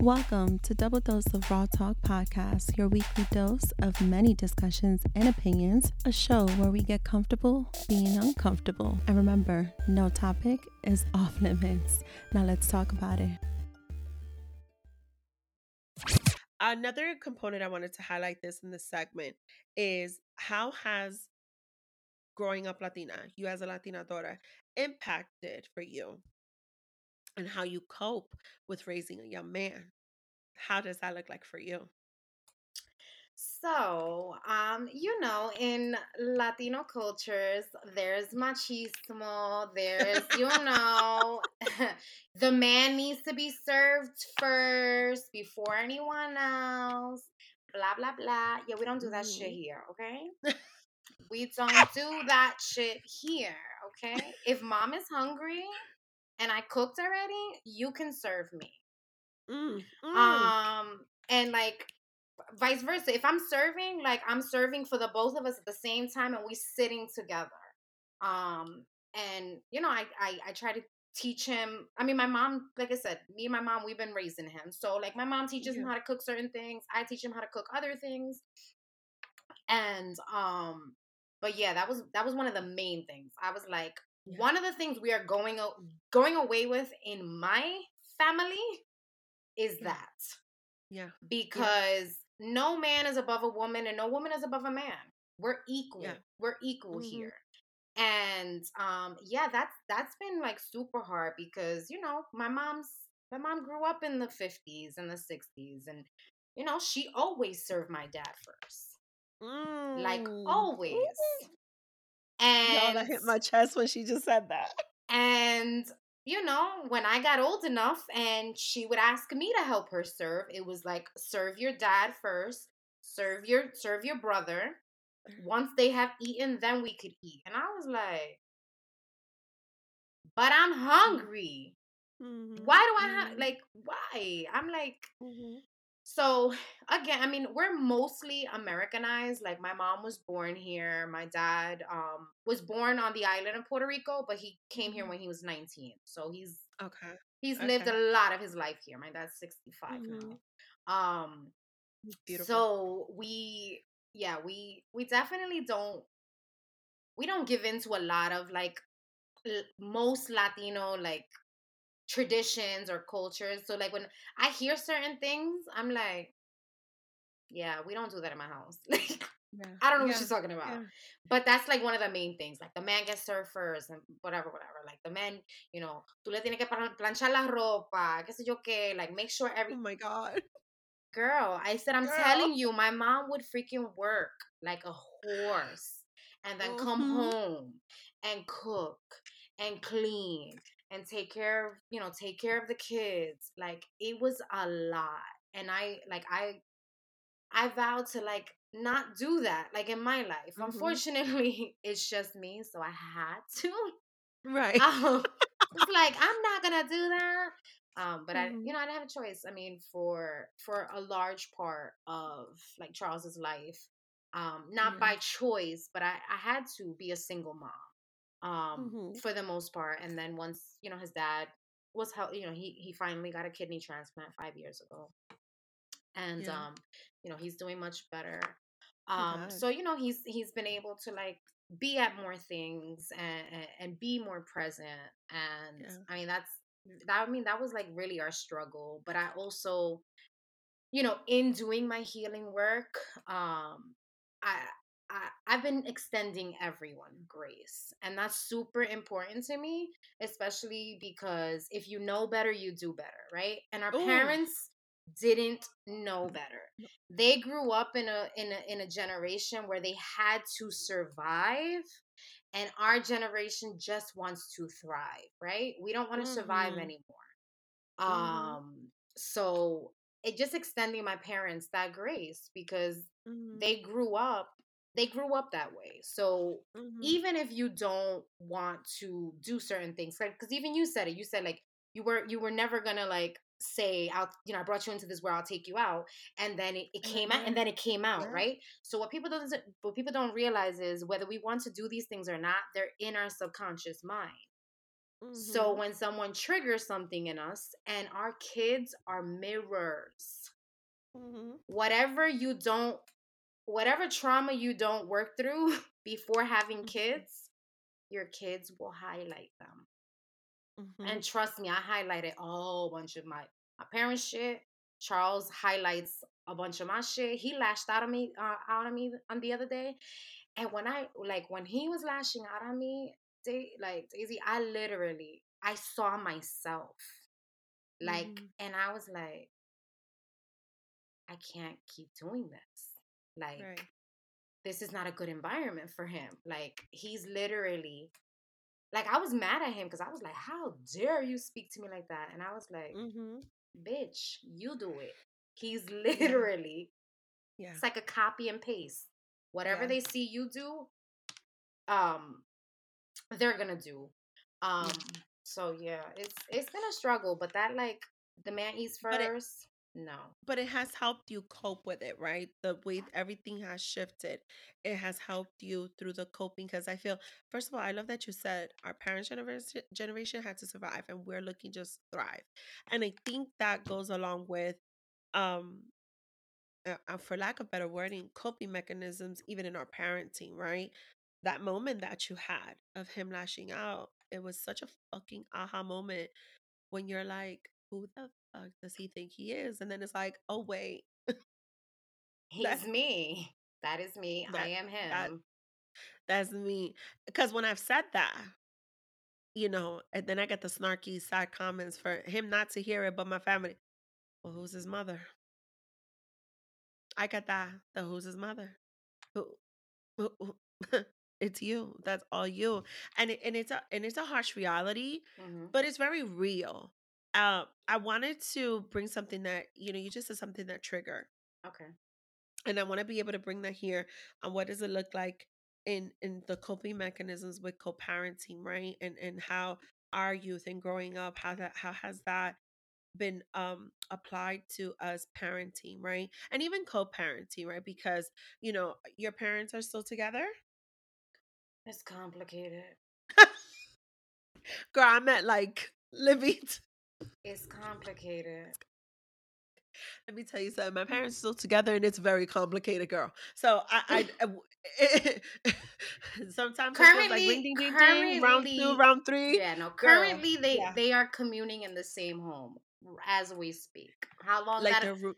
Welcome to Double Dose of Raw Talk Podcast, your weekly dose of many discussions and opinions, a show where we get comfortable being uncomfortable. And remember, no topic is off limits. Now let's talk about it. Another component I wanted to highlight this in this segment is how has growing up Latina, you as a Latina daughter, impacted for you and how you cope with raising a young man. How does that look like for you? So, um, you know, in Latino cultures, there's machismo, there's, you know, the man needs to be served first before anyone else, blah, blah, blah. Yeah, we don't do that shit Mhm. here, okay? We don't do that shit here, okay? If mom is hungry and I cooked already, you can serve me. Mm, mm. Um, and like vice versa. If I'm serving, like I'm serving for the both of us at the same time and we sitting together. Um, and you know, I I, I try to teach him. I mean, my mom, like I said, me and my mom, we've been raising him. So like my mom teaches him how to cook certain things. I teach him how to cook other things. And um, but yeah, that was that was one of the main things. I was like, Yeah. One of the things we are going going away with in my family is Yeah. that yeah. because no man is above a woman and no woman is above a man. We're equal. Yeah. We're equal Mhm. here. And um yeah, that's that's been like super hard because you know, my mom's my mom grew up in the 50s and the 60s and you know, she always served my dad first. Like Mm. always. And Y'all, that hit my chest when she just said that. And you know, when I got old enough and she would ask me to help her serve, it was like serve your dad first, serve your serve your brother. Once they have eaten, then we could eat. And I was like, but I'm hungry. Mhm, Why do I have mhm, like why? I'm like mhm. So again, I mean, we're mostly Americanized. Like my mom was born here. My dad um was born on the island of Puerto Rico, but he came here Mhm. when he was 19. So he's Okay. he's lived a lot of his life here. My dad's 65 Mhm. now. Um Beautiful. so we yeah, we we definitely don't we don't give into a lot of like l- most Latino like traditions or cultures. So like when I hear certain things, I'm like, yeah, we don't do that in my house. Like yeah. I don't know yeah. what she's talking about. yeah. But that's like one of the main things. Like the man gets first and whatever, whatever. Like the man, you know, tú le tienes que plan- planchar la ropa, qué sé yo qué, like make sure every Oh my god. girl. I said, I'm Girl. telling you, my mom would freaking work like a horse and then come Mhm. home and cook and clean and take care of, you know, take care of the kids. Like it was a lot. And I like I I vowed to like not do that like in my life. Mhm. Unfortunately, it's just me, so I had to. Right. Um, it's like I'm not gonna do that. Um, but I, Mhm. you know, I didn't have a choice. I mean, for for a large part of like Charles's life, um, not Yeah. by choice, but I I had to be a single mom, um, Mhm. for the most part. And then once you know his dad was help, you know, he he finally got a kidney transplant five years ago, and Yeah. um, you know, he's doing much better. Um, so you know, he's he's been able to like be at more things and and, and be more present. And Yeah. I mean, that's that. I mean, that was like really our struggle. But I also, you know, in doing my healing work, um, I. I, I've been extending everyone grace, and that's super important to me, especially because if you know better, you do better, right? And our Ooh. parents didn't know better. They grew up in a in a in a generation where they had to survive and our generation just wants to thrive, right? We don't want to survive Mhm. anymore. Mhm. Um so it just extending my parents that grace because Mhm. they grew up they grew up that way. So Mhm. even if you don't want to do certain things like because even you said it you said like you were you were never gonna like say i'll you know i brought you into this where i'll take you out and then it, it came then out and then it came out yeah. right so what people doesn't what people don't realize is whether we want to do these things or not they're in our subconscious mind So Mhm. when someone triggers something in us, and our kids are mirrors, Mhm. whatever you don't, whatever trauma you don't work through before having Mhm. kids, your kids will highlight them. And Mhm. trust me, I highlighted a whole bunch of my my parents' shit. Charles highlights a bunch of my shit. He lashed out on me, uh, out on me on the other day, and when I like when he was lashing out on me, Da- like Daisy, I literally I saw myself like, Mhm. and I was like, I can't keep doing this. Like, Right. this is not a good environment for him. Like, he's literally like I was mad at him because I was like, how dare you speak to me like that? And I was like, Mhm. bitch, you do it. He's literally Yeah. it's like a copy and paste. Whatever Yeah. they see you do, um, they're gonna do. Um, so yeah, it's it's been a struggle, but that like the man eats But it first. No, but it has helped you cope with it, right? The way everything has shifted, it has helped you through the coping. Because I feel, first of all, I love that you said our parents' generation generation had to survive, and we're looking just thrive. And I think that goes along with, um, uh, uh, for lack of better wording, coping mechanisms, even in our parenting, right? That moment that you had of him lashing out, it was such a fucking aha moment when you're like, who the fuck does he think he is? And then it's like, oh wait, he's that's me. That is me. I that am that him. that's me. Because when I've said that, you know, and then I get the snarky side comments for him not to hear it, but my family, well, who's his mother? I got that. The who's his mother? Who, who, who- it's you. That's all you. And it, and it's a and it's a harsh reality, hmm but it's very real. Um, I wanted to bring something that you know you just said something that triggered. Okay. and I want to be able to bring that here on what does it look like in in the coping mechanisms with co-parenting, right? And and how our youth and growing up, how that how has that been um applied to us parenting, right? And even co-parenting, right? Because you know your parents are still together. It's complicated. Girl, I meant like living. It's complicated. Let me tell you something. My parents are still together, and it's very complicated, girl. So I, I, eh, sometimes it like ring, currently, ding, ding, ding. Round two, round three. yeah, no. Girl, Currently, they yeah, they are communing in the same home as we speak. How long like that? they're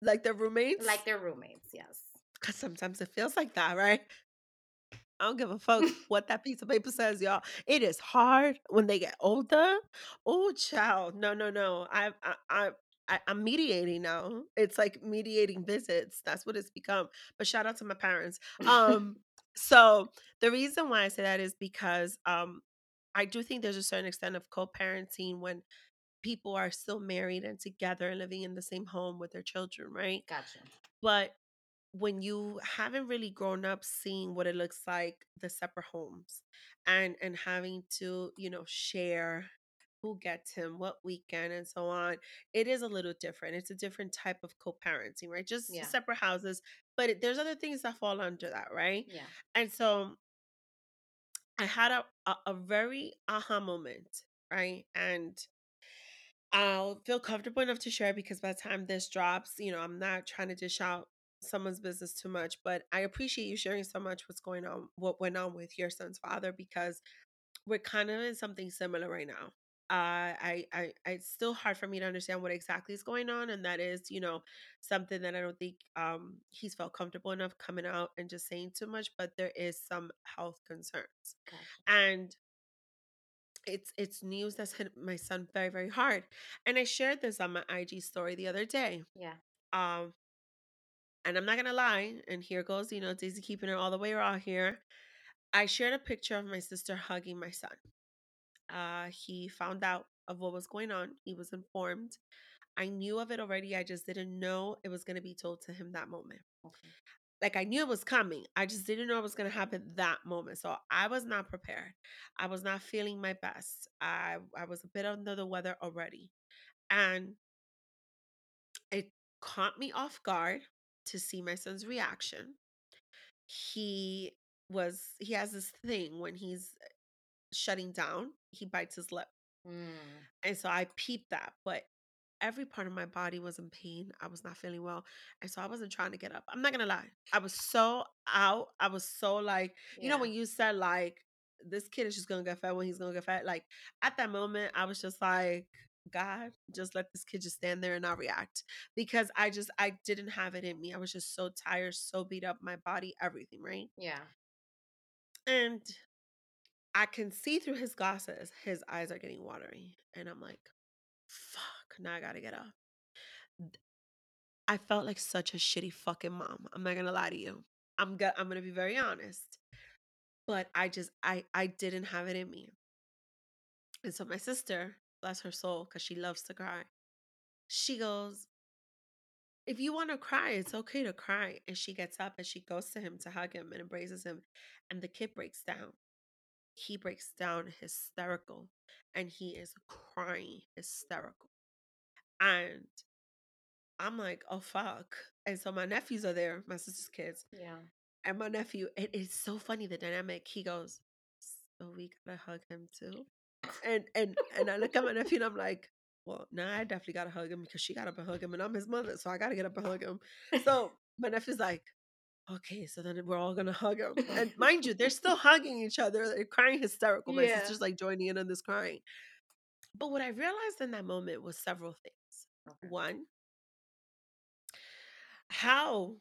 like they're roommates. Like they're roommates. Yes. Because sometimes it feels like that, right? I don't give a fuck what that piece of paper says, y'all. It is hard when they get older. Oh, child, no, no, no. I, I, I, I I'm mediating now. It's like mediating visits. That's what it's become. But shout out to my parents. Um, so the reason why I say that is because um, I do think there's a certain extent of co-parenting when people are still married and together and living in the same home with their children, right? gotcha. But when you haven't really grown up seeing what it looks like the separate homes and and having to you know share who gets him what weekend and so on it is a little different it's a different type of co-parenting right just Yeah. separate houses but it, there's other things that fall under that right Yeah. and so i had a, a, a very aha moment right and I'll feel comfortable enough to share because by the time this drops, you know, I'm not trying to dish out someone's business too much, but I appreciate you sharing so much what's going on, what went on with your son's father, because we're kind of in something similar right now. Uh, I, I, I, it's still hard for me to understand what exactly is going on, and that is, you know, something that I don't think um he's felt comfortable enough coming out and just saying too much. But there is some health concerns, Gotcha. and it's it's news that's hit my son very very hard and i shared this on my ig story the other day Yeah. um and i'm not gonna lie and here goes you know daisy keeping it all the way raw here i shared a picture of my sister hugging my son uh he found out of what was going on he was informed i knew of it already i just didn't know it was to be told to him that moment Okay. like I knew it was coming. I just didn't know it was to happen that moment. So I was not prepared. I was not feeling my best. I I was a bit under the weather already. And it caught me off guard to see my son's reaction. He was he has this thing when he's shutting down. He bites his lip. Mm. And so I peeped that, but every part of my body was in pain. I was not feeling well. And so I wasn't trying to get up. I'm not going to lie. I was so out. I was so like, you know, Yeah. when you said, like, this kid is just going to get fat when he's going to get fat. Like, at that moment, I was just like, God, just let this kid just stand there and not react because I just, I didn't have it in me. I was just so tired, so beat up, my body, everything, right? Yeah. And I can see through his glasses, his eyes are getting watery. And I'm like, fuck, now I gotta get up. I felt like such a shitty fucking mom. I'm not gonna lie to you. I'm go- I'm gonna be very honest. But I just I I didn't have it in me. And so my sister, bless her soul, because she loves to cry, she goes, if you want to cry, it's okay to cry. And she gets up and she goes to him to hug him and embraces him. And the kid breaks down. He breaks down hysterical and he is crying hysterical. And I'm like, oh fuck. And so my nephews are there, my sister's kids, Yeah. and my nephew. It's so funny the dynamic. He goes, so we gotta hug him too. And and and I look at my nephew and I'm like, well, now I definitely gotta hug him because she got up and hug him, and I'm his mother, so I gotta get up and hug him. So my nephew's like, okay, so then we're all gonna hug him. And mind you, they're still hugging each other. They're crying hysterical. My Yeah. sister's like joining in on this crying. But what I realized in that moment was several things. Okay. One, how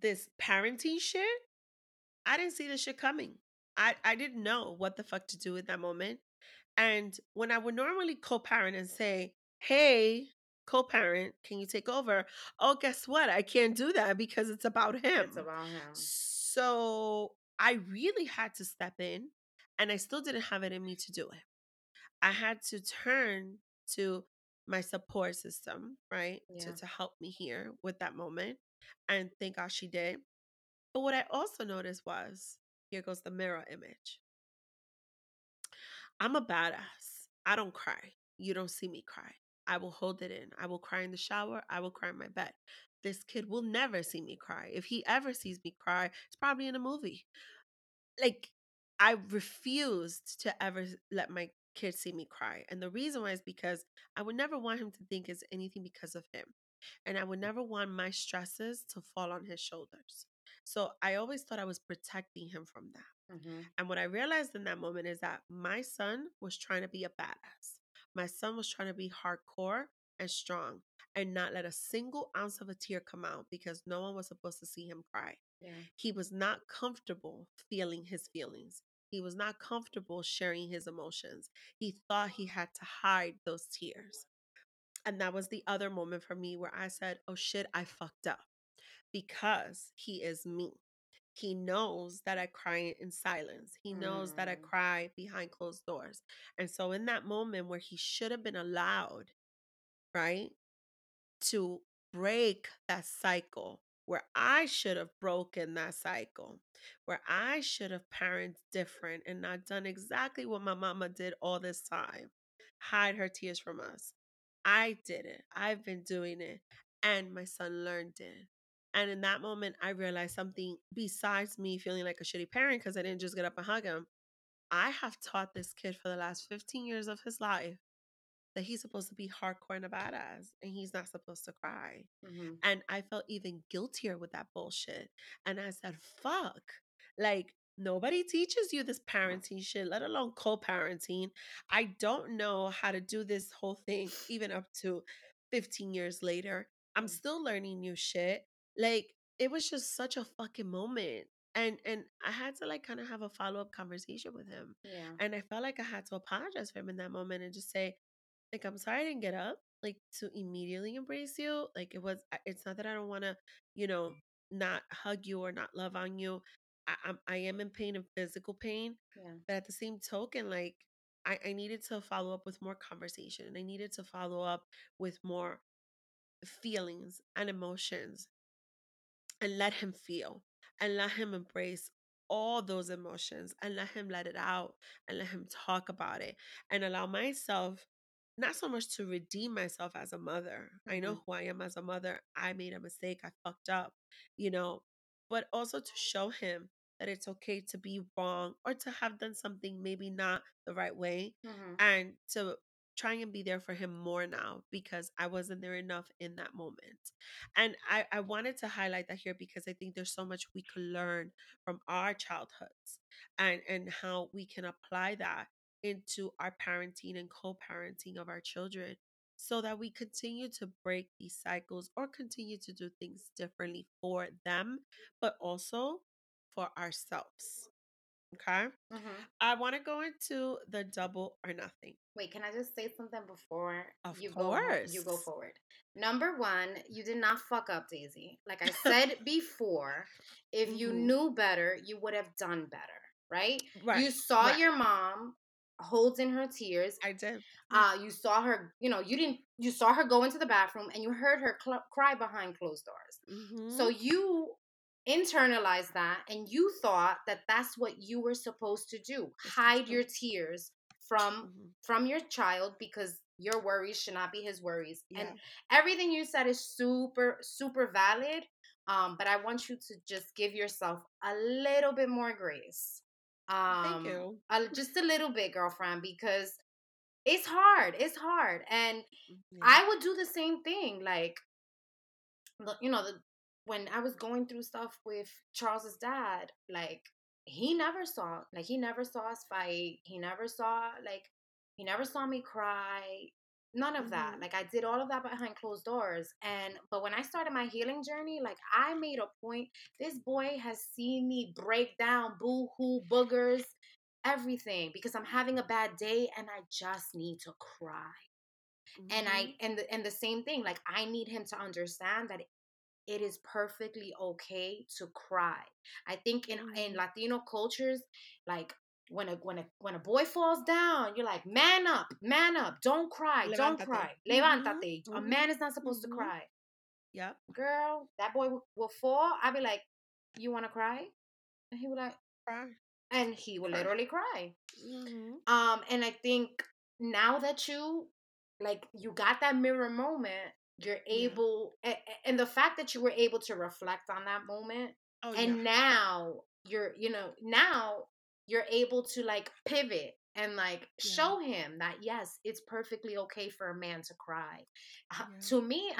this parenting shit, I didn't see this shit coming. I, I didn't know what the fuck to do in that moment. And when I would normally co parent and say, hey, co parent, can you take over? Oh, guess what? I can't do that because it's about him. It's about him. So I really had to step in, and I still didn't have it in me to do it. I had to turn to my support system, right, Yeah. to, to help me here with that moment. And thank God she did. But what I also noticed was here goes the mirror image. I'm a badass. I don't cry. You don't see me cry. I will hold it in. I will cry in the shower. I will cry in my bed. This kid will never see me cry. If he ever sees me cry, it's probably in a movie. Like, I refused to ever let my kid see me cry. And the reason why is because I would never want him to think it's anything because of him. And I would mm. never want my stresses to fall on his shoulders. So I always thought I was protecting him from that. Hmm And what I realized in that moment is that my son was trying to be a badass. My son was trying to be hardcore and strong and not let a single ounce of a tear come out because no one was supposed to see him cry. Yeah. He was not comfortable feeling his feelings. He was not comfortable sharing his emotions. He thought he had to hide those tears. And that was the other moment for me where I said, oh shit, I fucked up because he is me. He knows that I cry in silence. He knows that I Mm. cry behind closed doors. And so, in that moment where he should have been allowed, right, to break that cycle, where I should have broken that cycle, where I should have parented different and not done exactly what my mama did all this time hide her tears from us. I did it. I've been doing it. And my son learned it. And in that moment, I realized something besides me feeling like a shitty parent because I didn't just get up and hug him. I have taught this kid for the last 15 years of his life that he's supposed to be hardcore and a badass and he's not supposed to cry. hmm And I felt even guiltier with that bullshit. And I said, fuck. Like, nobody teaches you this parenting shit, let alone co parenting. I don't know how to do this whole thing, even up to 15 years later. I'm Mm. still learning new shit. Like, it was just such a fucking moment. And and I had to like kind of have a follow-up conversation with him. Yeah. And I felt like I had to apologize for him in that moment and just say, like, I'm sorry I didn't get up, like, to immediately embrace you. Like, it was, it's not that I don't want to, you know, not hug you or not love on you. I, I'm, I am in pain and physical pain. Yeah. But at the same token, like, I, I needed to follow up with more conversation and I needed to follow up with more feelings and emotions and let him feel and let him embrace all those emotions and let him let it out and let him talk about it and allow myself not so much to redeem myself as a mother. I know Mhm. who I am as a mother. I made a mistake. I fucked up, you know, but also to show him that it's okay to be wrong or to have done something maybe not the right way Mhm. and to try and be there for him more now because I wasn't there enough in that moment. And I, I wanted to highlight that here because I think there's so much we could learn from our childhoods and, and how we can apply that into our parenting and co-parenting of our children so that we continue to break these cycles or continue to do things differently for them, but also for ourselves. Okay. Mhm. I want to go into the double or nothing. Wait, can I just say something before Of you go mo- you go forward? Number one, you did not fuck up, Daisy. Like I said before, if you Mhm. knew better, you would have done better, right? Right. You saw right. your mom holding her tears. I did. Uh, you saw her, you know, you didn't, you saw her go into the bathroom and you heard her cl- cry behind closed doors. Mhm. So you internalized that and you thought that that's what you were supposed to do hide your tears from Mhm. from your child because your worries should not be his worries Yeah. and everything you said is super super valid um but i want you to just give yourself a little bit more grace um Thank you. a- just a little bit girlfriend because it's hard it's hard and Yeah. I would do the same thing. Like, you know, the, when I was going through stuff with Charles's dad, like he never saw, like he never saw us fight. He never saw, like, he never saw me cry. None of that. Mhm. Like I did all of that behind closed doors. And but when I started my healing journey, like I made a point. This boy has seen me break down, boo hoo, boogers, everything because I'm having a bad day and I just need to cry and Mhm. i and the, and the same thing like i need him to understand that it is perfectly okay to cry i think in in Mhm. latino cultures like when a when a when a boy falls down you're like man up man up don't cry don't Levántate. cry Mhm. levántate a Mhm. man is not supposed Mhm. to cry Yep. girl that boy will, will fall i'd be like you want to cry and he would like Cry. and he would Cry. literally cry Mhm. um, and I think now that you like you got that mirror moment, you're able a- and the fact that you were able to reflect on that moment Oh and yeah. now you're you know, now you're able to like pivot and like Yeah. show him that yes, it's perfectly okay for a man to cry. Uh, To me,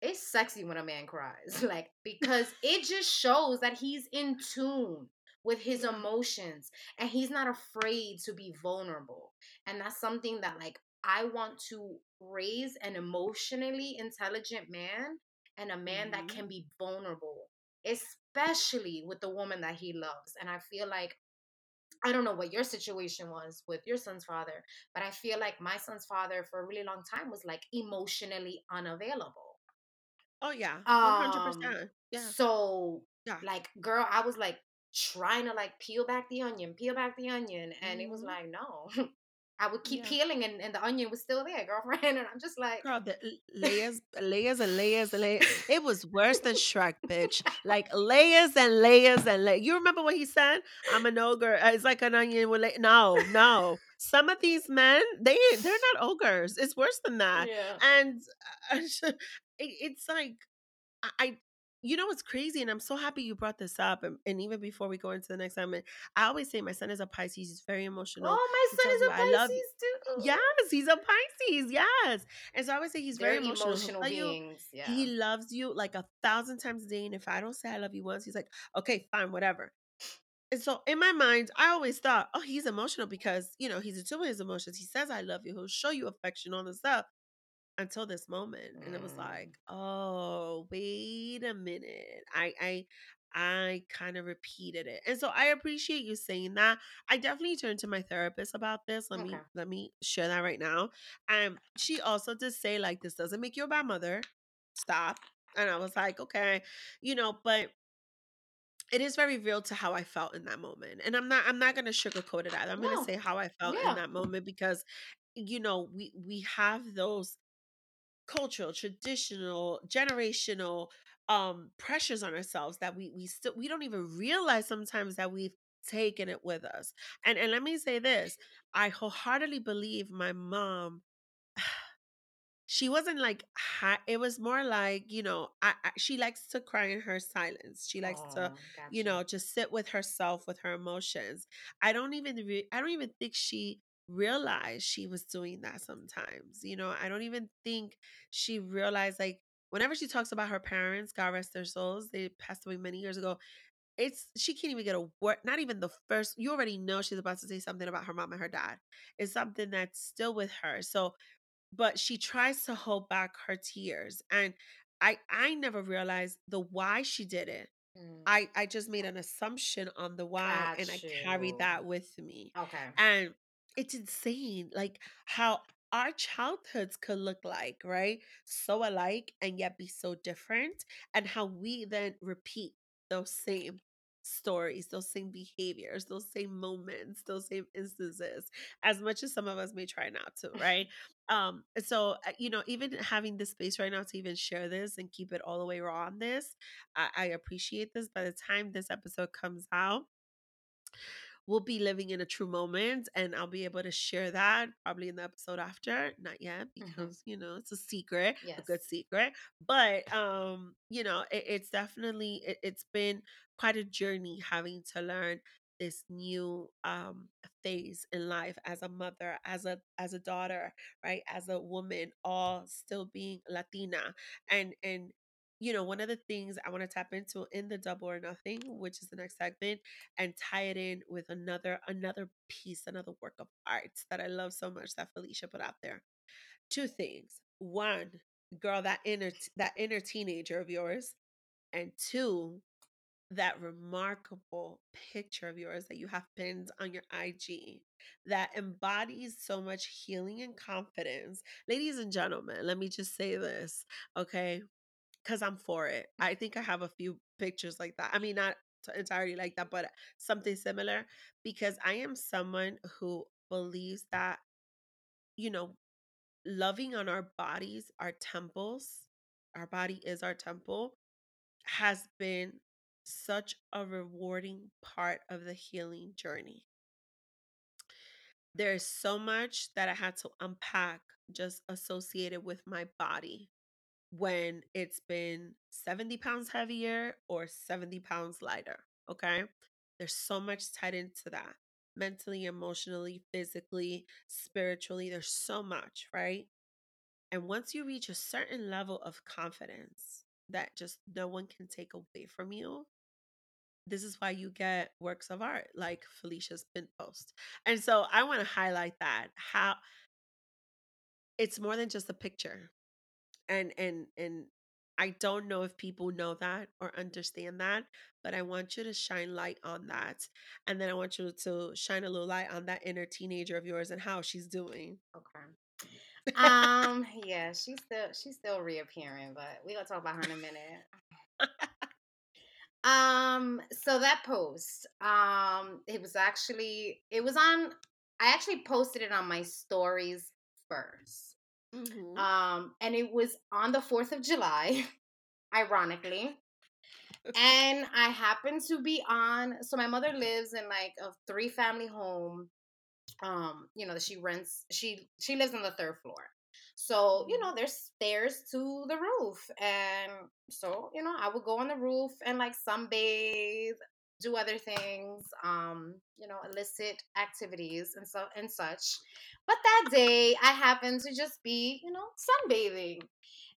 it's sexy when a man cries like because it just shows that he's in tune with his emotions and he's not afraid to be vulnerable and that's something that like i want to raise an emotionally intelligent man and a man that Mhm. can be vulnerable especially with the woman that he loves and i feel like I don't know what your situation was with your son's father, but I feel like my son's father for a really long time was like emotionally unavailable. Oh yeah. One hundred Um percent. Yeah. so Yeah. like girl, I was like trying to like peel back the onion, peel back the onion, and it was like, no. I would keep Yeah. peeling and, and the onion was still there, girlfriend. And I'm just like Girl, the layers, layers and layers and layers. It was worse than Shrek, bitch. Like layers and layers and layers. You remember what he said? I'm an ogre. Uh, It's like an onion with no, no. Some of these men, they they're not ogres. It's worse than that. Yeah. And uh, it, it's like I, you know, what's crazy, and I'm so happy you brought this up. And, and even before we go into the next segment, I always say my son is a Pisces. He's very emotional. Oh, my son is a "I love Pisces too. Yes, he's a Pisces. Yes, and so I always say he's very They're emotional. Emotional tell you beings. Yeah. he loves you like a thousand times a day, and if I don't say I love you once, he's like, okay, fine, whatever. And so in my mind, I always thought, oh, he's emotional because you know he's in tune with his emotions. He says I love you. He'll show you affection, all this stuff. Until this moment, and it was Mm. like, oh, wait a minute. I I I kind of repeated it, and so I appreciate you saying that. I definitely turned to my therapist about this. Let me let me share that right now. Um, she also did say like this doesn't make you a bad mother. Stop. And I was like, okay, you know, but it is very real to how I felt in that moment. And I'm not I'm not gonna sugarcoat it either. I'm gonna say how I felt Yeah. in that moment because you know, we we have those cultural, traditional, generational um pressures on ourselves that we we still we don't even realize sometimes that we've taken it with us. And and let me say this, I wholeheartedly believe my mom she wasn't like it was more like you know I, I she likes to cry in her silence. She likes Oh, to you know just sit with herself with her emotions. I don't even re- i don't even think she realized she was doing that sometimes you know i don't even think she realized like whenever she talks about her parents god rest their souls they passed away many years ago it's she can't even get a word not even the first you already know she's about to say something about her mom and her dad it's something that's still with her so but she tries to hold back her tears and i i never realized the why she did it Mm, i i just made an assumption on the why and i carried that with me Okay. and it's insane like how our childhoods could look like right? So alike and yet be so different and how we then repeat those same stories those same behaviors those same moments those same instances as much as some of us may try not to right? Um so uh, you know even having the space right now to even share this and keep it all the way raw on this I, I appreciate this by the time this episode comes out we'll be living in a true moment and I'll be able to share that probably in the episode after. Not yet hmm because, you know, it's a secret, a good secret. But um, you know, it, it's definitely it, it's been quite a journey having to learn this new um phase in life as a mother, as a as a daughter, right? As a woman, all still being Latina. And and you know, one of the things I want to tap into in the double or nothing, which is the next segment, and tie it in with another another piece, another work of art that I love so much that Felicia put out there. Two things. One, girl, that inner that inner teenager of yours, and two, that remarkable picture of yours that you have pinned on your IG that embodies so much healing and confidence. Ladies and gentlemen, let me just say this, okay? Because I'm for it. I think I have a few pictures like that. I mean, not t- entirely like that, but something similar because I am someone who believes that, you know, loving on our bodies, our temples, our body is our temple, has been such a rewarding part of the healing journey. There's so much that I had to unpack just associated with my body when it's been 70 pounds heavier or 70 pounds lighter. Okay. There's so much tied into that mentally, emotionally, physically, spiritually. There's so much, right? And once you reach a certain level of confidence that just no one can take away from you, this is why you get works of art like Felicia's pin post. And so I want to highlight that how it's more than just a picture and and and I don't know if people know that or understand that, but I want you to shine light on that. And then I want you to shine a little light on that inner teenager of yours and how she's doing. Okay. Um, yeah, she's still she's still reappearing, but we gonna talk about her in a minute. Um, so that post, um, it was actually it was on I actually posted it on my stories first. Hmm Um, and it was on the 4th of July, ironically. And I happened to be on so my mother lives in like a three family home um you know that she rents she she lives on the third floor so you know there's stairs to the roof and so you know i would go on the roof and like sunbathe do other things um you know illicit activities and so and such but that day i happened to just be you know sunbathing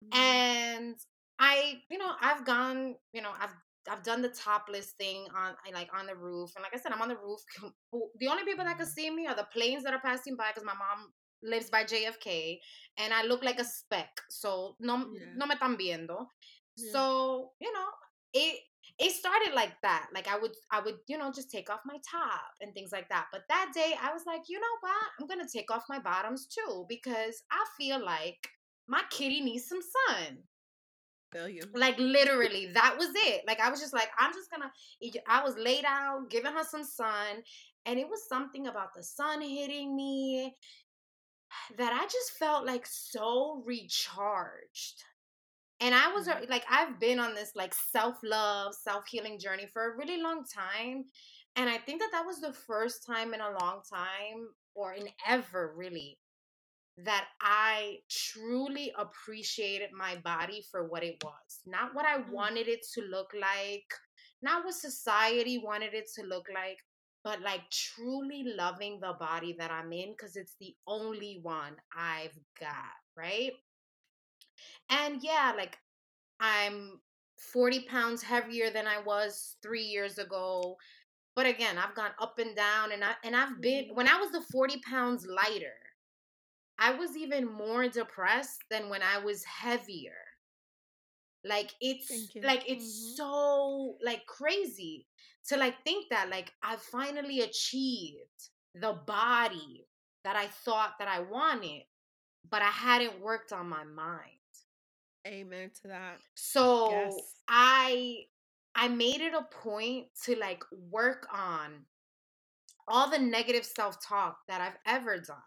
hmm and I, you know, I've gone, you know, I've I've done the topless thing on like on the roof, and like I said, I'm on the roof. The only people that can see me are the planes that are passing by because my mom lives by JFK, and I look like a speck. So no, Yeah. no me están viendo. Yeah. So you know, it it started like that. Like I would I would you know just take off my top and things like that. But that day I was like, you know what? I'm gonna take off my bottoms too because I feel like my kitty needs some sun. Feel. Like literally, that was it. Like I was just like, I'm just gonna. I was laid out, giving her some sun, and it was something about the sun hitting me that I just felt like so recharged. And I was Mhm. like, I've been on this like self love, self healing journey for a really long time, and I think that that was the first time in a long time, or in ever really, that I truly appreciated my body for what it was. Not what I Mm. wanted it to look like, not what society wanted it to look like, but like truly loving the body that I'm in because it's the only one I've got, right? And yeah, like I'm 40 pounds heavier than I was three years ago. But again, I've gone up and down and I and I've been Mhm. when I was the 40 pounds lighter, I was even more depressed than when I was heavier. Like it's like it's Mhm. so like crazy to like think that like I finally achieved the body that I thought that I wanted, but I hadn't worked on my mind. Amen to that. So Yes. I I made it a point to like work on all the negative self-talk that I've ever done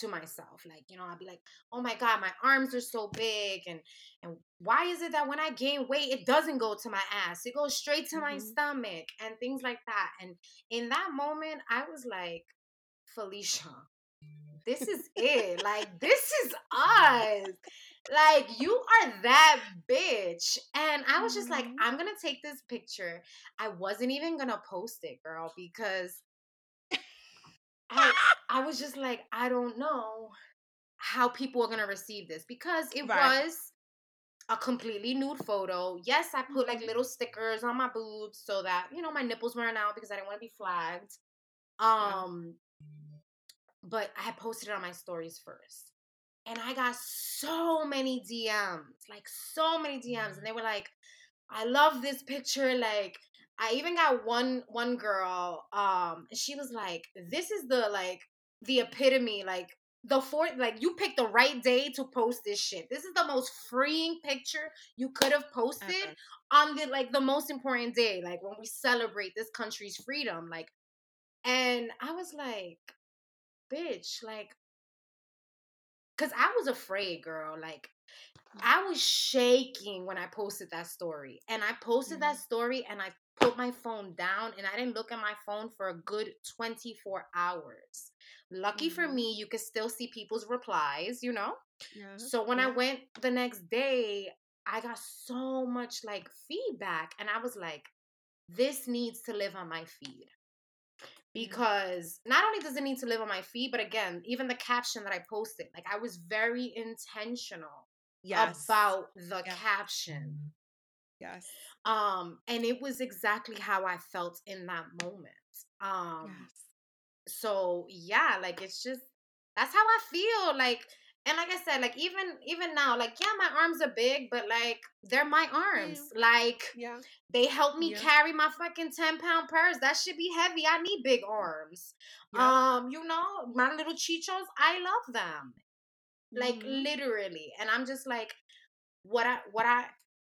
to myself. Like, you know, I'd be like, oh my God, my arms are so big and and why is it that when I gain weight, it doesn't go to my ass? It goes straight to my Mhm. stomach and things like that. And in that moment, I was like, Felicia, this is it. Like, this is us. Like, you are that bitch. And I was just like, Mhm. I'm gonna take this picture. I wasn't even gonna post it, girl, because I I was just like, I don't know how people are gonna receive this because it Right. was a completely nude photo. Yes, I put like Mhm. little stickers on my boobs so that you know my nipples weren't out because I didn't want to be flagged. Yeah. Um, but I had posted it on my stories first, and I got so many DMs, like so many DMs, and they were like, "I love this picture." Like, I even got one one girl. Um, she was like, "This is the like the epitome, like." The fourth, like you picked the right day to post this shit. This is the most freeing picture you could have posted Ever. on the like the most important day, like when we celebrate this country's freedom. Like, and I was like, bitch, like, cause I was afraid, girl. Like, I was shaking when I posted that story. And I posted that Mhm. story and I put my phone down and I didn't look at my phone for a good 24 hours. Lucky for Mhm. me, you could still see people's replies, you know? Yeah. So when I Uh-huh. Went the next day, I got so much like feedback and I was like, this needs to live on my feed Yeah. Because not only does it need to live on my feed, but again, even the caption that I posted, like I was very intentional Yes. about the Yeah. caption. Yes. Um, and it was exactly how I felt in that moment. Um, Yes. so yeah, like it's just that's how I feel. Like, and like I said, like even even now, like yeah, my arms are big, but like they're my arms. Yeah. Like Yeah. they help me Yeah. carry my fucking 10 pound purse. That should be heavy. I need big arms. Yeah. Um, you know, my little chichos, I love them. Like Mhm. literally. And I'm just like, what I what I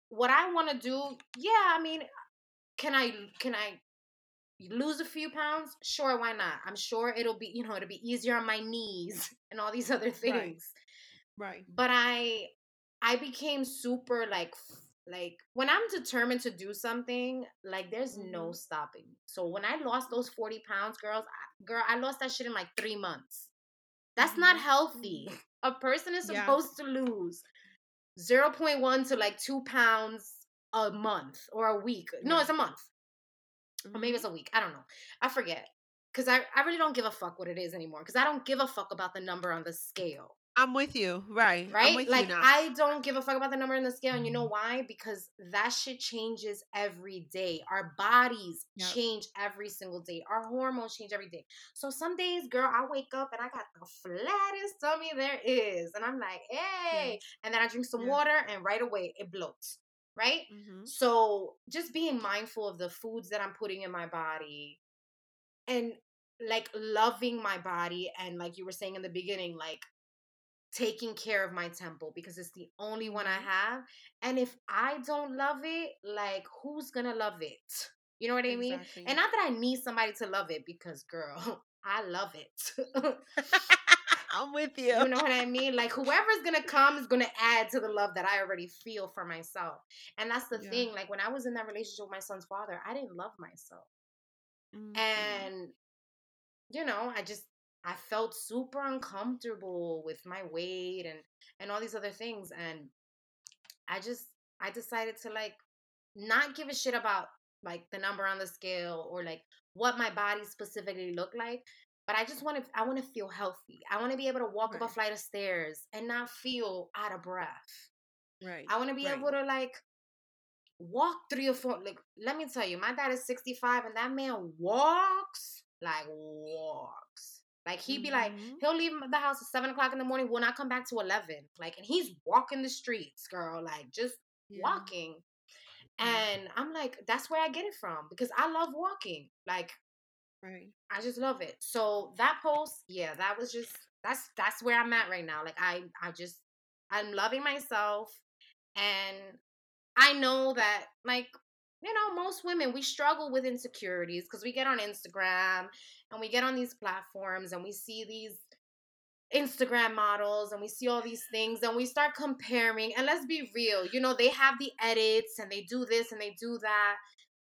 what I want to do, yeah, I mean, can I can I lose a few pounds? Sure, why not? I'm sure it'll be, you know, it'll be easier on my knees and all these other things. Right. But I I became super like like when I'm determined to do something, like there's no Mhm. stopping. So when I lost those 40 pounds, girls, I, girl, I lost that shit in like three months. That's not Mhm. healthy. A person is Yeah. supposed to lose 0.1 to like two pounds a month or a week. No, it's a month. Or maybe it's a week. I don't know. I forget. Because I, I really don't give a fuck what it is anymore. Because I don't give a fuck about the number on the scale. I'm with you. Right. I'm Right? Like. I don't give a fuck about the number on the scale. And you know why? Because that shit changes every day. Our bodies Yep. change every single day. Our hormones change every day. So some days, girl, I wake up and I got the flattest tummy there is. And I'm like, hey. Yes. And then I drink some Yeah. water and right away it bloats. Right? Mhm. So just being mindful of the foods that I'm putting in my body and like loving my body and like you were saying in the beginning, like taking care of my temple because it's the only one I Mhm. have. And if I don't love it, like who's gonna love it? You know what I mean? And not that I need somebody to love it because girl, I love it. I'm with you. you know what I mean? Like whoever's gonna come is gonna add to the love that I already feel for myself. And that's the Yeah. thing. Like when I was in that relationship with my son's father, I didn't love myself. Mhm. And you know, I just I felt super uncomfortable with my weight and and all these other things and I just I decided to like not give a shit about like the number on the scale or like what my body specifically looked like but I just want to I want to feel healthy. I want to be able to walk right. up a flight of stairs and not feel out of breath. Right. I want to be right. able to like walk three or four like let me tell you, my dad is 65 and that man walks like walks. Like he'd be mm-hmm. like, he'll leave the house at seven o'clock in the morning, will not come back to eleven. Like, and he's walking the streets, girl, like just yeah. walking. And I'm like, that's where I get it from because I love walking. Like, right. I just love it. So that post, yeah, that was just that's that's where I'm at right now. Like I I just I'm loving myself and I know that like you know, most women, we struggle with insecurities because we get on Instagram and we get on these platforms and we see these Instagram models and we see all these things and we start comparing. And let's be real, you know, they have the edits and they do this and they do that.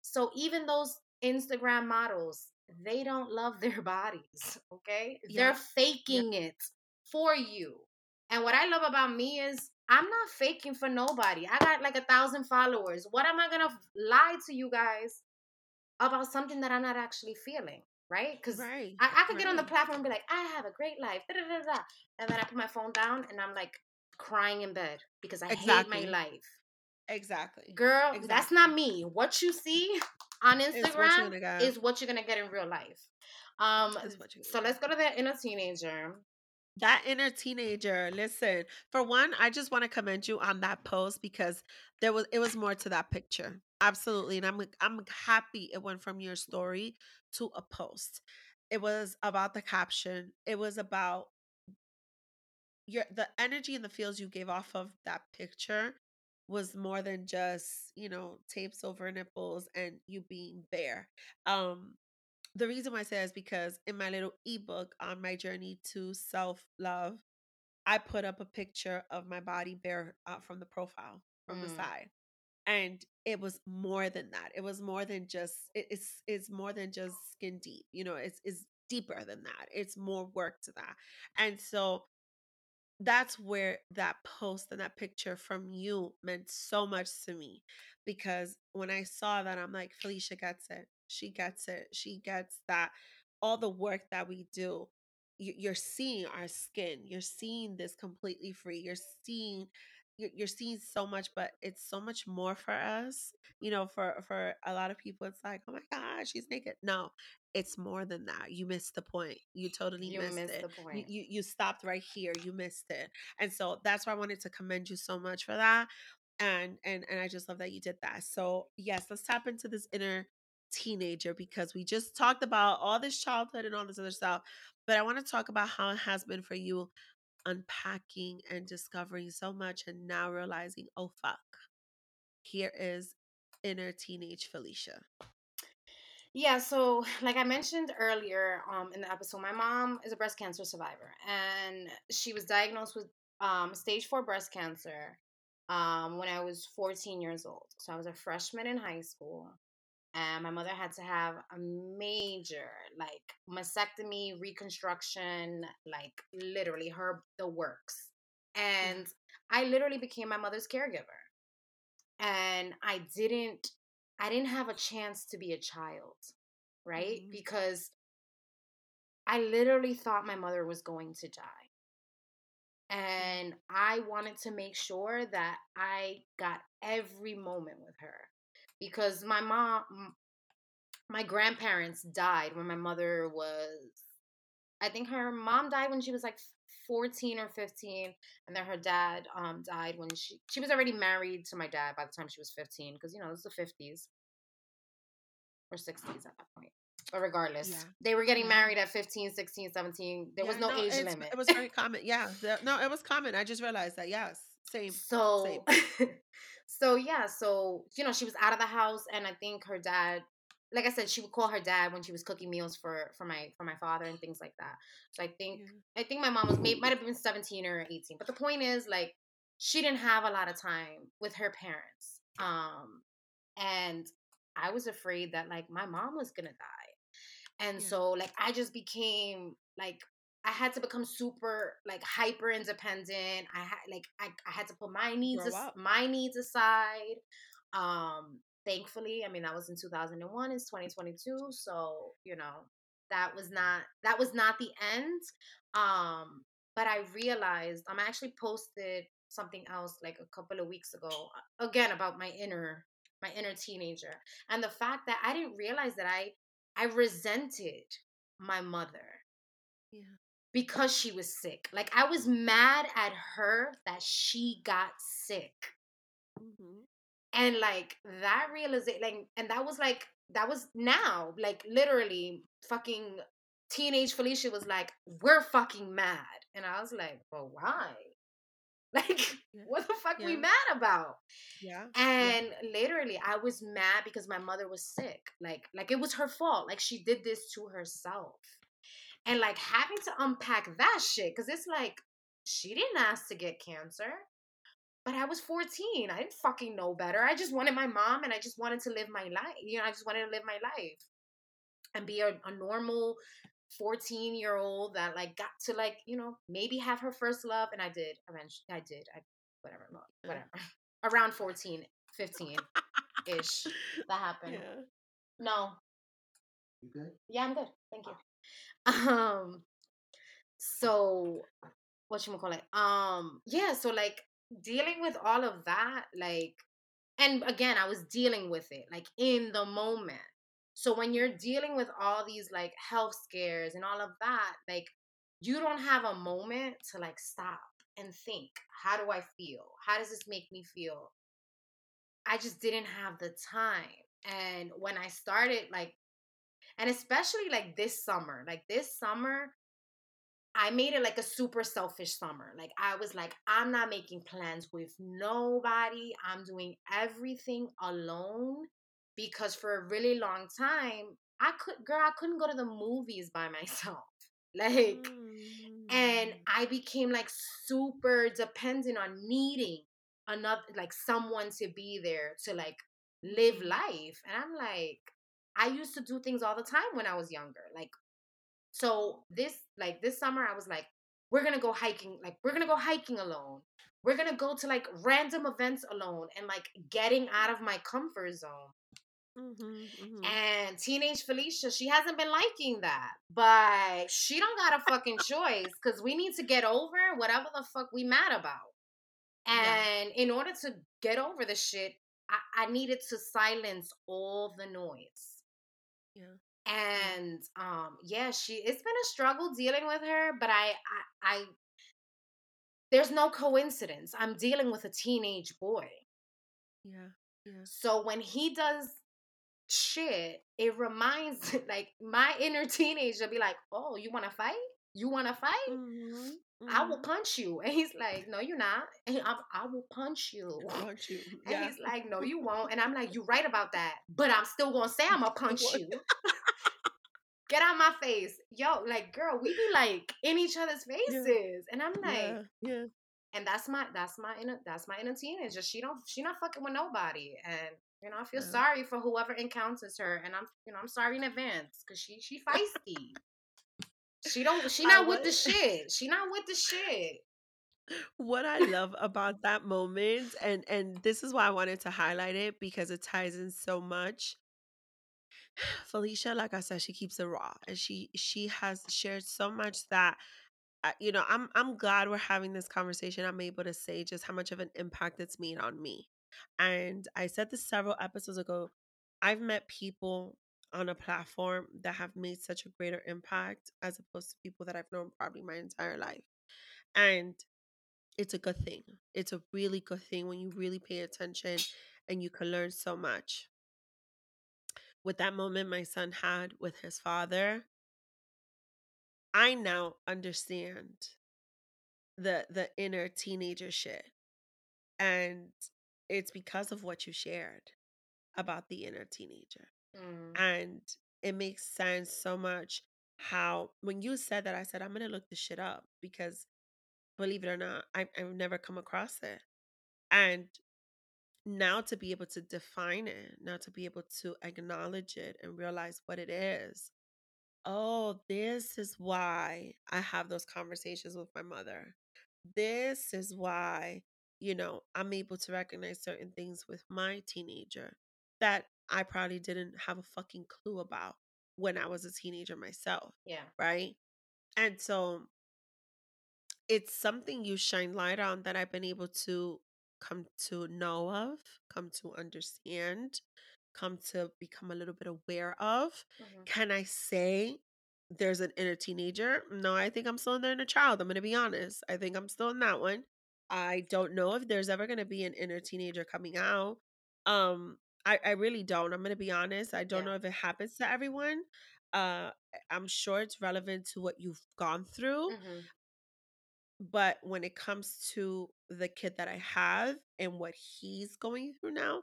So even those Instagram models, they don't love their bodies, okay? Yeah. They're faking yeah. it for you. And what I love about me is I'm not faking for nobody. I got like a thousand followers. What am I gonna lie to you guys about something that I'm not actually feeling? Right? Because right, I, I could right. get on the platform and be like, I have a great life, da, da, da, and then I put my phone down and I'm like crying in bed because I exactly. hate my life. Exactly. Girl, exactly. that's not me. What you see on Instagram what is what you're gonna get in real life. Um so let's go to the inner teenager. That inner teenager, listen. For one, I just want to commend you on that post because there was it was more to that picture. Absolutely. And I'm I'm happy it went from your story to a post. It was about the caption. It was about your the energy and the feels you gave off of that picture was more than just, you know, tapes over nipples and you being bare. Um the reason why I say is because in my little ebook on my journey to self love, I put up a picture of my body bare uh, from the profile from mm. the side, and it was more than that. It was more than just it, it's it's more than just skin deep. You know, it's it's deeper than that. It's more work to that, and so that's where that post and that picture from you meant so much to me because when I saw that, I'm like, Phylicia gets it. She gets it. She gets that all the work that we do. You're seeing our skin. You're seeing this completely free. You're seeing you're seeing so much but it's so much more for us you know for for a lot of people it's like oh my god she's naked no it's more than that you missed the point you totally you missed, missed, it you, you you stopped right here you missed it and so that's why i wanted to commend you so much for that and and and i just love that you did that so yes let's tap into this inner teenager because we just talked about all this childhood and all this other stuff. But I want to talk about how it has been for you unpacking and discovering so much and now realizing, oh, fuck, here is inner teenage Phylicia. Yeah, so like I mentioned earlier um, in the episode, my mom is a breast cancer survivor and she was diagnosed with um, stage four breast cancer um, when I was 14 years old. So I was a freshman in high school and my mother had to have a major like mastectomy reconstruction like literally her the works and i literally became my mother's caregiver and i didn't i didn't have a chance to be a child right? Mm-hmm. because i literally thought my mother was going to die and i wanted to make sure that i got every moment with her because my mom my grandparents died when my mother was I think her mom died when she was like 14 or 15 and then her dad um died when she she was already married to my dad by the time she was 15 because you know it was the 50s or 60s at that point but regardless yeah. they were getting married at 15 16 17 there yeah, was no, no age limit it was very common yeah no it was common i just realized that yes same so same. So yeah, so you know, she was out of the house and I think her dad like I said, she would call her dad when she was cooking meals for for my for my father and things like that. So I think yeah. I think my mom was maybe might have been 17 or 18. But the point is like she didn't have a lot of time with her parents. Um and I was afraid that like my mom was going to die. And yeah. so like I just became like I had to become super like hyper independent. I had like I, I had to put my needs as, my needs aside. Um thankfully, I mean that was in 2001, it's 2022, so you know, that was not that was not the end. Um but I realized I'm actually posted something else like a couple of weeks ago again about my inner my inner teenager and the fact that I didn't realize that I I resented my mother. Yeah. Because she was sick. Like I was mad at her that she got sick. Mm-hmm. And like that realization like and that was like that was now like literally fucking teenage Phylicia was like, "We're fucking mad," and I was like, "Well, why?" Like, yeah. what the fuck yeah. we mad about? Yeah. And yeah. literally, I was mad because my mother was sick. Like, like it was her fault. Like she did this to herself. And like having to unpack that shit, because it's like she didn't ask to get cancer. But I was 14. I didn't fucking know better. I just wanted my mom and I just wanted to live my life. You know, I just wanted to live my life and be a, a normal 14 year old that like got to like you know maybe have her first love and i did eventually i did i whatever whatever around 14 15 ish that happened yeah. no you good yeah i'm good thank you um so what you call it um yeah so like dealing with all of that like and again i was dealing with it like in the moment so when you're dealing with all these like health scares and all of that, like you don't have a moment to like stop and think, how do I feel? How does this make me feel? I just didn't have the time. And when I started like and especially like this summer, like this summer, I made it like a super selfish summer. Like I was like, I'm not making plans with nobody. I'm doing everything alone because for a really long time I could girl I couldn't go to the movies by myself. Like mm. and I became like super dependent on needing another like someone to be there to like live life. And I'm like I used to do things all the time when I was younger. Like so this like this summer I was like we're to go hiking like we're to go hiking alone. We're to go to like random events alone and like getting out of my comfort zone Mm-hmm, mm-hmm. And teenage Phylicia, she hasn't been liking that, but she don't got a fucking choice because we need to get over whatever the fuck we mad about. And yeah. in order to get over the shit, I, I needed to silence all the noise. Yeah. And um, yeah, she it's been a struggle dealing with her, but I, I, I there's no coincidence. I'm dealing with a teenage boy. Yeah. Yeah. So when he does shit, it reminds like my inner teenager be like, "Oh, you want to fight? You want to fight? Mm-hmm. Mm-hmm. I will mm-hmm. punch you." And he's like, "No, you're not. And I'm, I will punch you." Punch you. Yeah. And he's like, "No, you won't." And I'm like, "You're right about that, but I'm still gonna say I'm gonna punch you." Get out my face, yo! Like, girl, we be like in each other's faces, yeah. and I'm like, yeah. yeah. And that's my that's my inner that's my inner teenager. She don't she not fucking with nobody, and you know, I feel yeah. sorry for whoever encounters her, and I'm, you know, I'm sorry in advance because she she feisty. She don't. She not with the shit. She not with the shit. What I love about that moment, and and this is why I wanted to highlight it because it ties in so much. Phylicia, like I said, she keeps it raw, and she she has shared so much that uh, you know i'm i'm glad we're having this conversation i'm able to say just how much of an impact it's made on me and I said this several episodes ago. I've met people on a platform that have made such a greater impact as opposed to people that I've known probably my entire life. And it's a good thing. It's a really good thing when you really pay attention and you can learn so much. With that moment my son had with his father, I now understand the the inner teenager shit. And it's because of what you shared about the inner teenager. Mm. And it makes sense so much how when you said that, I said, I'm gonna look this shit up because believe it or not, I, I've never come across it. And now to be able to define it, now to be able to acknowledge it and realize what it is, oh, this is why I have those conversations with my mother. This is why, you know, I'm able to recognize certain things with my teenager that I probably didn't have a fucking clue about when I was a teenager myself. Yeah. Right. And so it's something you shine light on that I've been able to come to know of, come to understand, come to become a little bit aware of. Mhm. Can I say there's an inner teenager? No, I think I'm still in the inner child. I'm going to be honest. I think I'm still in that one. I don't know if there's ever going to be an inner teenager coming out. Um, I, I really don't. I'm going to be honest. I don't Yeah. know if it happens to everyone. Uh, I'm sure it's relevant to what you've gone through. Mhm. But when it comes to the kid that I have and what he's going through now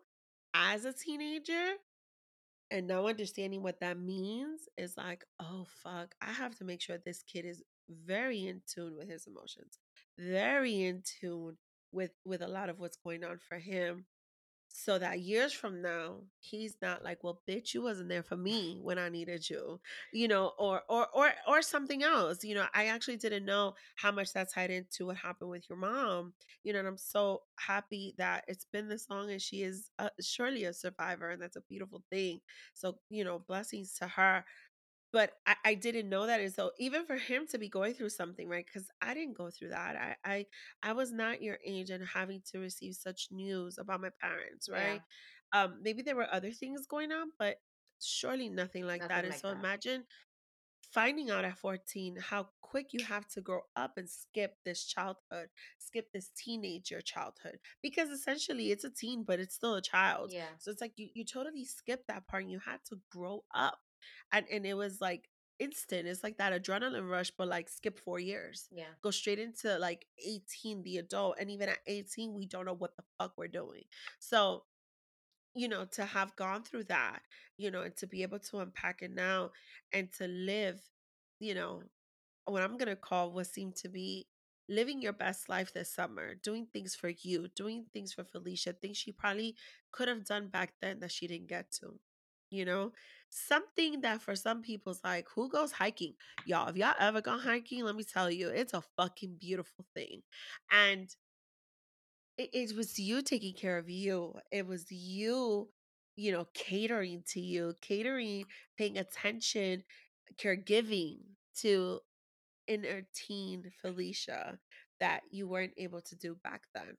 as a teenager, and now understanding what that means is like, oh fuck, I have to make sure this kid is very in tune with his emotions, very in tune with with a lot of what's going on for him so that years from now he's not like well bitch you wasn't there for me when i needed you you know or or or or something else you know i actually didn't know how much that tied into what happened with your mom you know and i'm so happy that it's been this long and she is uh, surely a survivor and that's a beautiful thing. So you know blessings to her but I, I didn't know that and so even for him to be going through something right because i didn't go through that I, I i was not your age and having to receive such news about my parents Yeah. right um maybe there were other things going on but surely nothing like that and like so that. imagine finding out at 14 how quick you have to grow up and skip this childhood skip this teenager childhood because essentially it's a teen but it's still a child Yeah. so it's like you, you totally skipped that part and you had to grow up and and it was like instant it's like that adrenaline rush but like skip four years Yeah. go straight into like 18 the adult and even at 18 we don't know what the fuck we're doing so you know to have gone through that you know and to be able to unpack it now and to live you know what i'm going to call what seemed to be living your best life this summer doing things for you doing things for phylicia things she probably could have done back then that she didn't get to you know something that for some people's like who goes hiking y'all if y'all ever gone hiking let me tell you it's a fucking beautiful thing and it, it was you taking care of you. It was you, you know, catering to you, catering, paying attention, caregiving to inner teen Phylicia that you weren't able to do back then.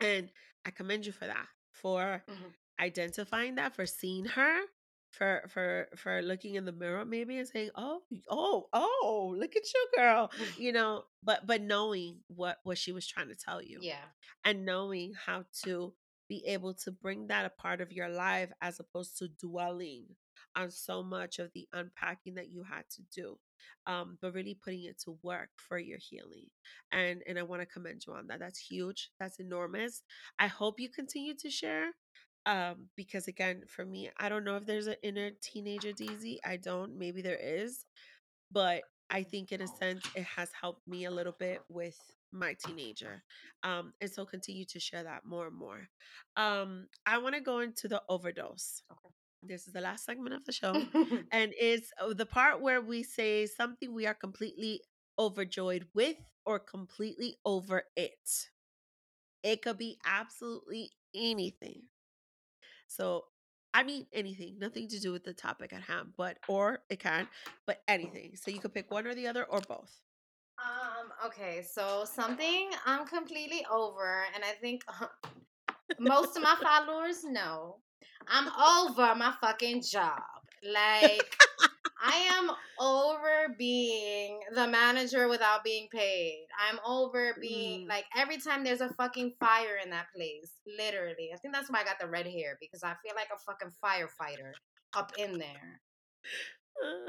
And I commend you for that, for Mhm. identifying that, for seeing her, for for for looking in the mirror maybe and saying, "Oh, oh, oh, look at you, girl," you know. But but knowing what what she was trying to tell you Yeah. and knowing how to be able to bring that a part of your life as opposed to dwelling on so much of the unpacking that you had to do um, but really putting it to work for your healing and and i want to commend you on that that's huge that's enormous i hope you continue to share um because again for me i don't know if there's an inner teenager dz i don't maybe there is but I think in a sense it has helped me a little bit with my teenager. Um, and so continue to share that more and more. Um, I want to go into the overdose. Okay. This is the last segment of the show, and it's uh, the part where we say something we are completely overjoyed with or completely over it. It could be absolutely anything. So, I mean anything, nothing to do with the topic at hand, but or it can, but anything. So you could pick one or the other or both. Um, okay, so something I'm completely over, and I think most of my followers know I'm over my fucking job. Like, I am over being the manager without being paid. I'm over being Mm. like every time there's a fucking fire in that place, literally. I think that's why I got the red hair because I feel like a fucking firefighter up in there.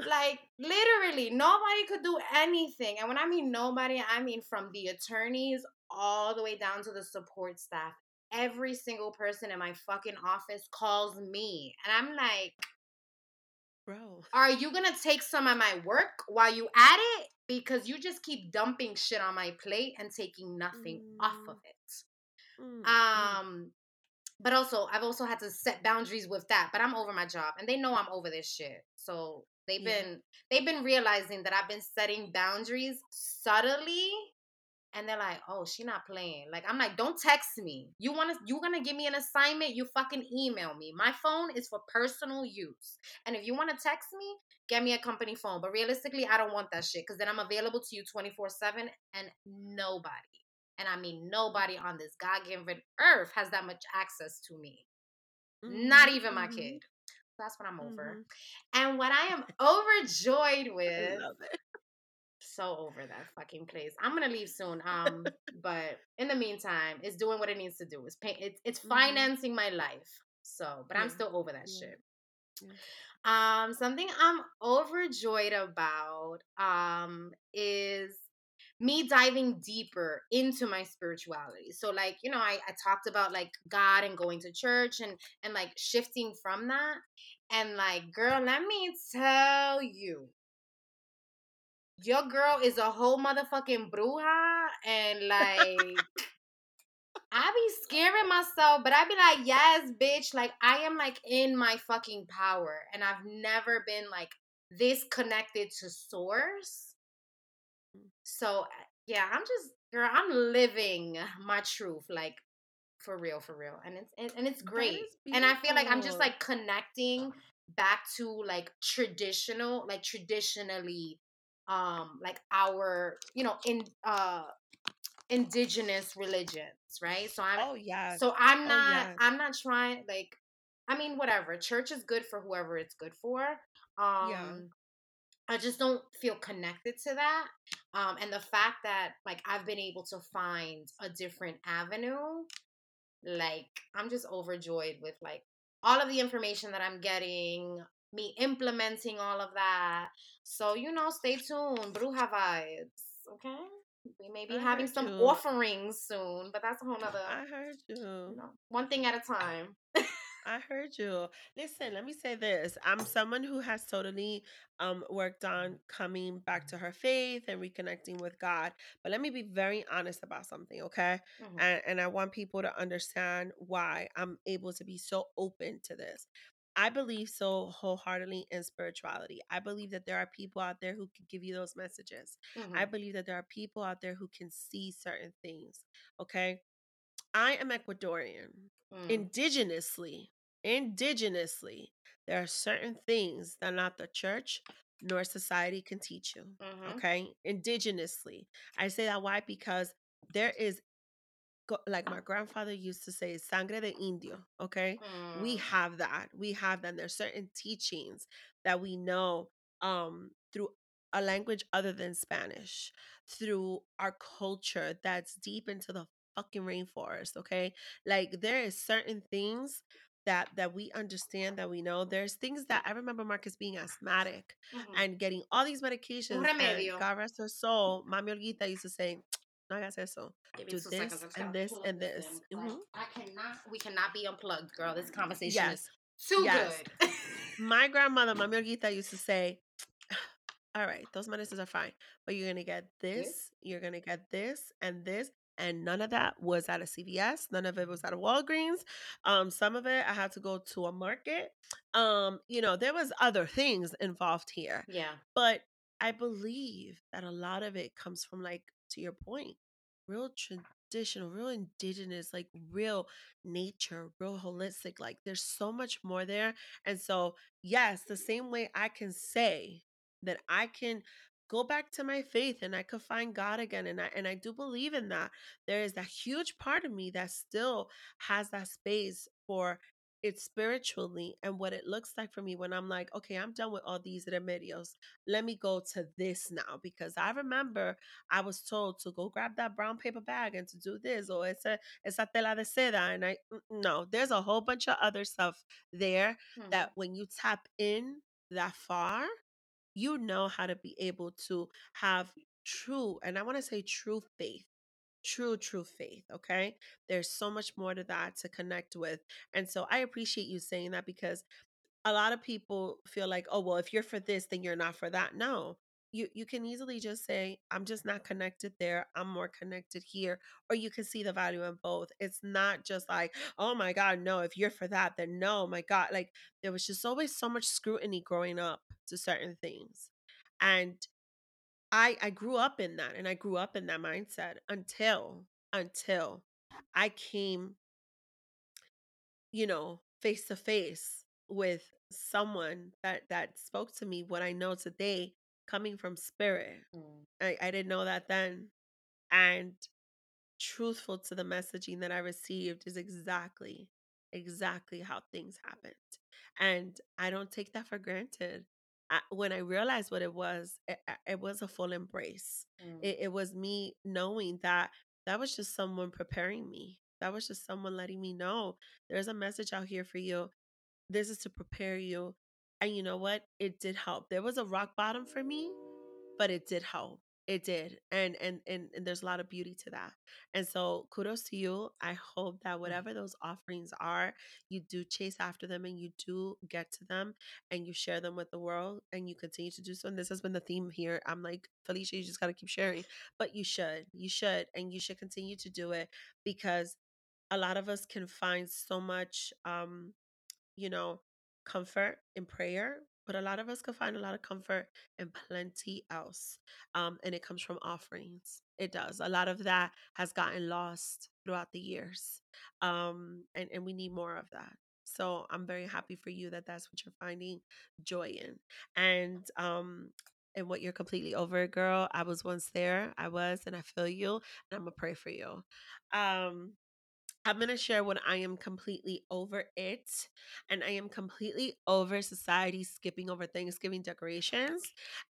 Like literally, nobody could do anything. And when I mean nobody, I mean from the attorneys all the way down to the support staff. Every single person in my fucking office calls me. And I'm like, Bro. are you gonna take some of my work while you at it? Because you just keep dumping shit on my plate and taking nothing off of it. Mm, mm. Um, but also I've also had to set boundaries with that. But I'm over my job, and they know I'm over this shit. So They've Yeah. been they've been realizing that I've been setting boundaries subtly and they're like, "Oh, she not playing." Like I'm like, "Don't text me. You want to you going to give me an assignment, you fucking email me. My phone is for personal use. And if you want to text me, get me a company phone. But realistically, I don't want that shit cuz then I'm available to you 24/7 and nobody, and I mean nobody on this god-given earth has that much access to me. Not Mhm, even my mhm, kid. That's what I'm over. mhm. And what I am overjoyed I with, it. So over that fucking place. I'm gonna leave soon. Um, but in the meantime, it's doing what it needs to do. It's pay, it's it's Mhm. financing my life. So, but I'm still over that Yeah. shit. Yeah. Um, something I'm overjoyed about um is me diving deeper into my spirituality. So like, you know, I, I talked about like God and going to church and and like shifting from that. And like, girl, let me tell you, your girl is a whole motherfucking bruja and like I be scaring myself, but I be like, yes, bitch. Like I am like in my fucking power. And I've never been like this connected to source. So yeah, I'm just girl, I'm living my truth, like for real, for real. And it's and it's great. And I feel like I'm just like connecting back to like traditional, like traditionally um like our, you know, in uh indigenous religions, right? So I'm Oh yes. so I'm Oh not yes. I'm not trying like I mean whatever. Church is good for whoever it's good for. Yeah. Um I just don't feel connected to that. Um and the fact that like I've been able to find a different avenue, like I'm just overjoyed with like all of the information that I'm getting, me implementing all of that. So, you know, stay tuned. Bruja vibes. Okay? We may be I having some you. offerings soon, but that's a whole nother, I heard you you. know, one thing at a time. I heard you. Listen, let me say this. I'm someone who has totally um worked on coming back to her faith and reconnecting with God. But let me be very honest about something, okay? Mhm, And and I want people to understand why I'm able to be so open to this. I believe so wholeheartedly in spirituality. I believe that there are people out there who can give you those messages. I mhm, believe that there are people out there who can see certain things, okay? I am Ecuadorian. mm, Indigenously, indigenously, there are certain things that not the church nor society can teach you. mhm, Okay? Indigenously. I say that why? Because there is go- like my grandfather used to say, sangre de indio. Okay. We mm, have that. We have that. And there's certain teachings that we know um, through a language other than Spanish, through our culture that's deep into the fucking rainforest. Okay. Like there is certain things that that we understand that we know there's things that i remember marcus being asthmatic mhm. and getting all these medications god rest her soul mami olguita used to say no hagas eso Give me do this and this and this. 'cause Mhm. I, I cannot. We cannot be unplugged, girl. This conversation is Yes, too yes. good. My grandmother, Mami Olguita, used to say, "All right, those medicines are fine, but you're gonna get this. this, you're gonna get this, and this." And none of that was at a CVS. None of it was at a Walgreens. Um, some of it I had to go to a market. Um, you know, there was other things involved here, Yeah. but I believe that a lot of it comes from like to your point, real traditional, real indigenous, like real nature, real holistic. Like there's so much more there. And so, yes, the same way I can say that I can go back to my faith and I could find God again and I and I do believe in that. There is that huge part of me that still has that space for it spiritually and what it looks like for me when I'm like, okay, I'm done with all these remedios. Let me go to this now because I remember I was told to go grab that brown paper bag and to do this or it's a it's a tela de seda and I mm, no, there's a whole bunch of other stuff there Mhm. that when you tap in that far, you know how to be able to have true, and I want to say true faith. True, true faith. Okay. There's so much more to that to connect with. And so I appreciate you saying that because a lot of people feel like, oh, well, if you're for this, then you're not for that. No, you you can easily just say i'm just not connected there i'm more connected here or you can see the value in both it's not just like oh my god no if you're for that then no my god like there was just always so much scrutiny growing up to certain things and i i grew up in that and i grew up in that mindset until until i came you know face to face with someone that that spoke to me what i know today coming from spirit Mm. I, I didn't know that then. And truthful to the messaging that I received is exactly, exactly how things happened. And I don't take that for granted. I, when I realized what it was, it, it was a full embrace. Mm. It, it was me knowing that that was just someone preparing me. That was just someone letting me know there's a message out here for you. This is to prepare you. And you know what? It did help. There was a rock bottom for me but it did help it did and, and and and there's a lot of beauty to that and so kudos to you i hope that Mm. whatever those offerings are you do chase after them and you do get to them and you share them with the world and you continue to do so and this has been the theme here i'm like phylicia you just got to keep sharing but you should you should and you should continue to do it because a lot of us can find so much um you know, comfort in prayer, but a lot of us can find a lot of comfort in plenty else. Um, and it comes from offerings. It does. A lot of that has gotten lost throughout the years. Um, and, and we need more of that. So I'm very happy for you that that's what you're finding joy in. And, um, and what you're completely over girl. I was once there. I was, and I feel you, and I'm gonna pray for you. Um, I'm going to share when I am completely over it. And I am completely over society skipping over Thanksgiving decorations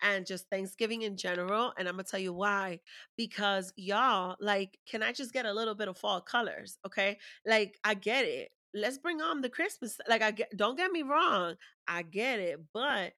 and just Thanksgiving in general. And I'm going to tell you why. Because y'all, like, can I just get a little bit of fall colors? Okay. Like, I get it. Let's bring on the Christmas. Like, I get, don't get me wrong. I get it. But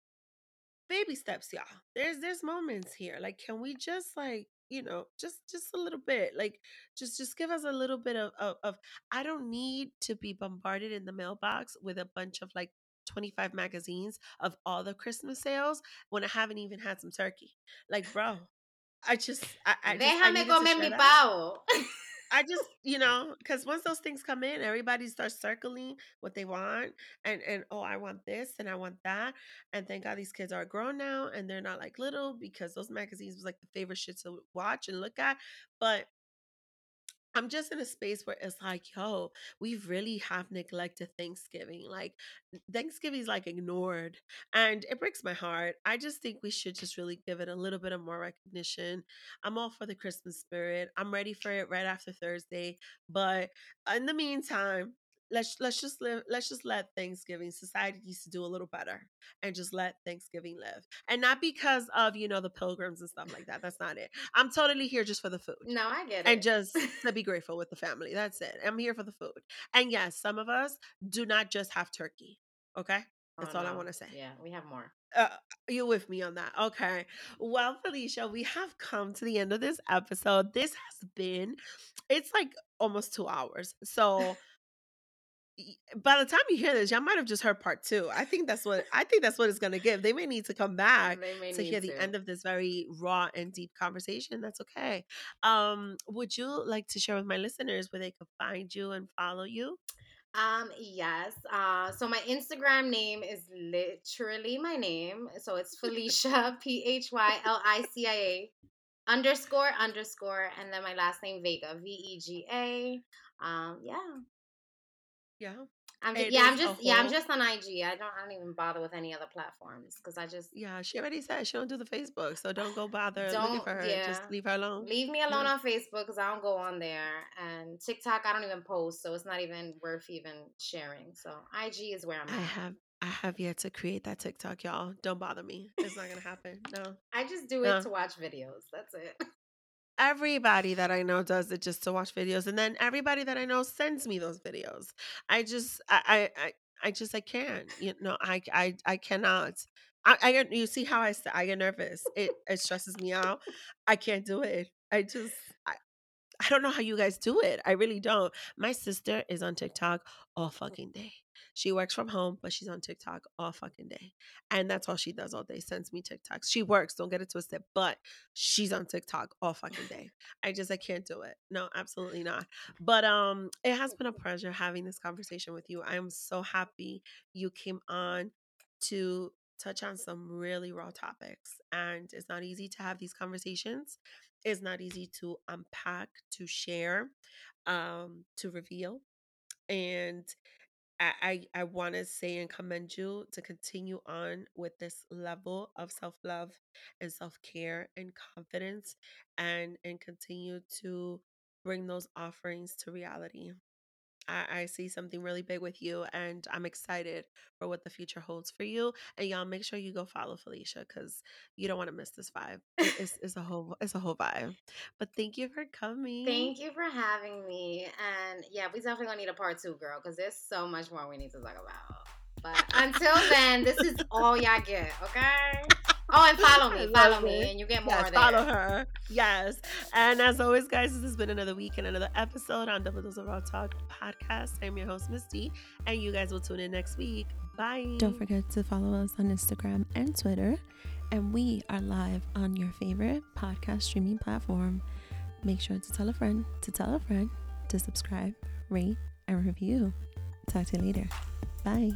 baby steps y'all there's there's moments here like can we just like you know just just a little bit like just just give us a little bit of, of of i don't need to be bombarded in the mailbox with a bunch of like 25 magazines of all the christmas sales when i haven't even had some turkey like bro i just i, I just i Déjame to comer mi pavo. I just, you know, because once those things come in, everybody starts circling what they want, and and oh, I want this and I want that, and thank God these kids are grown now and they're not like little because those magazines was like the favorite shit to watch and look at, but I'm just in a space where it's like, yo, we really have neglected Thanksgiving. Like, Thanksgiving is like ignored, and it breaks my heart. I just think we should just really give it a little bit of more recognition. I'm all for the Christmas spirit. I'm ready for it right after Thursday, but in the meantime, let's let's just live. Let's just let Thanksgiving society needs to do a little better, and just let Thanksgiving live, and not because of you know the pilgrims and stuff like that. That's not it. I'm totally here just for the food no, I get it. and just to be grateful with the family. That's it. I'm here for the food. And yes, some of us do not just have turkey. Okay. That's oh, all I want to say. Yeah, we have more. Uh, you with me on that? Okay. Well, Phylicia, we have come to the end of this episode. This has been, it's like almost two hours. So by the time you hear this, y'all might have just heard part two. I think that's what I think that's what it's gonna give. They may need to come back to hear the to. end of this very raw and deep conversation. That's okay. Um, would you like to share with my listeners where they can find you and follow you? Um, yes. Uh, so my Instagram name is literally my name. So it's Phylicia, P H Y L I C I A underscore underscore, and then my last name Vega, V E G A. Um, yeah. Yeah. I'm just, It yeah, I'm just yeah, I'm just on IG. I don't I don't even bother with any other platforms because I just Yeah, she already said she don't do the Facebook, so don't go bother Don't- for her. yeah. Just leave her alone. leave me alone Yeah. on Facebook because I don't go on there. And TikTok, I don't even post, so it's not even worth even sharing. So IG is where I'm I at. have I have yet to create that TikTok, y'all. Don't bother me. It's not gonna happen. No. I just do it to watch videos. That's it. Everybody that I know does it just to watch videos, and then everybody that I know sends me those videos. I just, I, I, I, I just, I can't. You know, I, I, I cannot. I, I get. You see how I I get nervous. It, it stresses me out. I can't do it. I just, I don't know how you guys do it. I really don't. My sister is on TikTok all fucking day. She works from home, but she's on TikTok all fucking day. And that's all she does all day, sends me TikToks. She works, don't get it twisted, but she's on TikTok all fucking day. I just I can't do it. No, absolutely not. But um it has been a pleasure having this conversation with you. I am so happy you came on to touch on some really raw topics. And it's not easy to have these conversations. It's not easy to unpack, to share, um, to reveal. And I, I, I want to say and commend you to continue on with this level of self love and self care and confidence and and continue to bring those offerings to reality. I, I see something really big with you, and I'm excited for what the future holds for you. And y'all, make sure you go follow Phylicia because you don't want to miss this vibe. It- It's, it's a whole it's a whole vibe. But thank you for coming. Thank you for having me. And yeah, we definitely gonna need a part two, girl, because there's so much more we need to talk about. But until then, this is all y'all get, okay? Oh, and follow me, follow me, and you get more Yes, there. follow her. Yes. And as always, guys, this has been another week and another episode on Double Dose of Raw Talk podcast. I'm your host, Misty, and you guys will tune in next week. Bye. Don't forget to follow us on Instagram and Twitter. And we are live on your favorite podcast streaming platform. Make sure to tell a friend, to tell a friend, to subscribe, rate, and review. Talk to you later. Bye.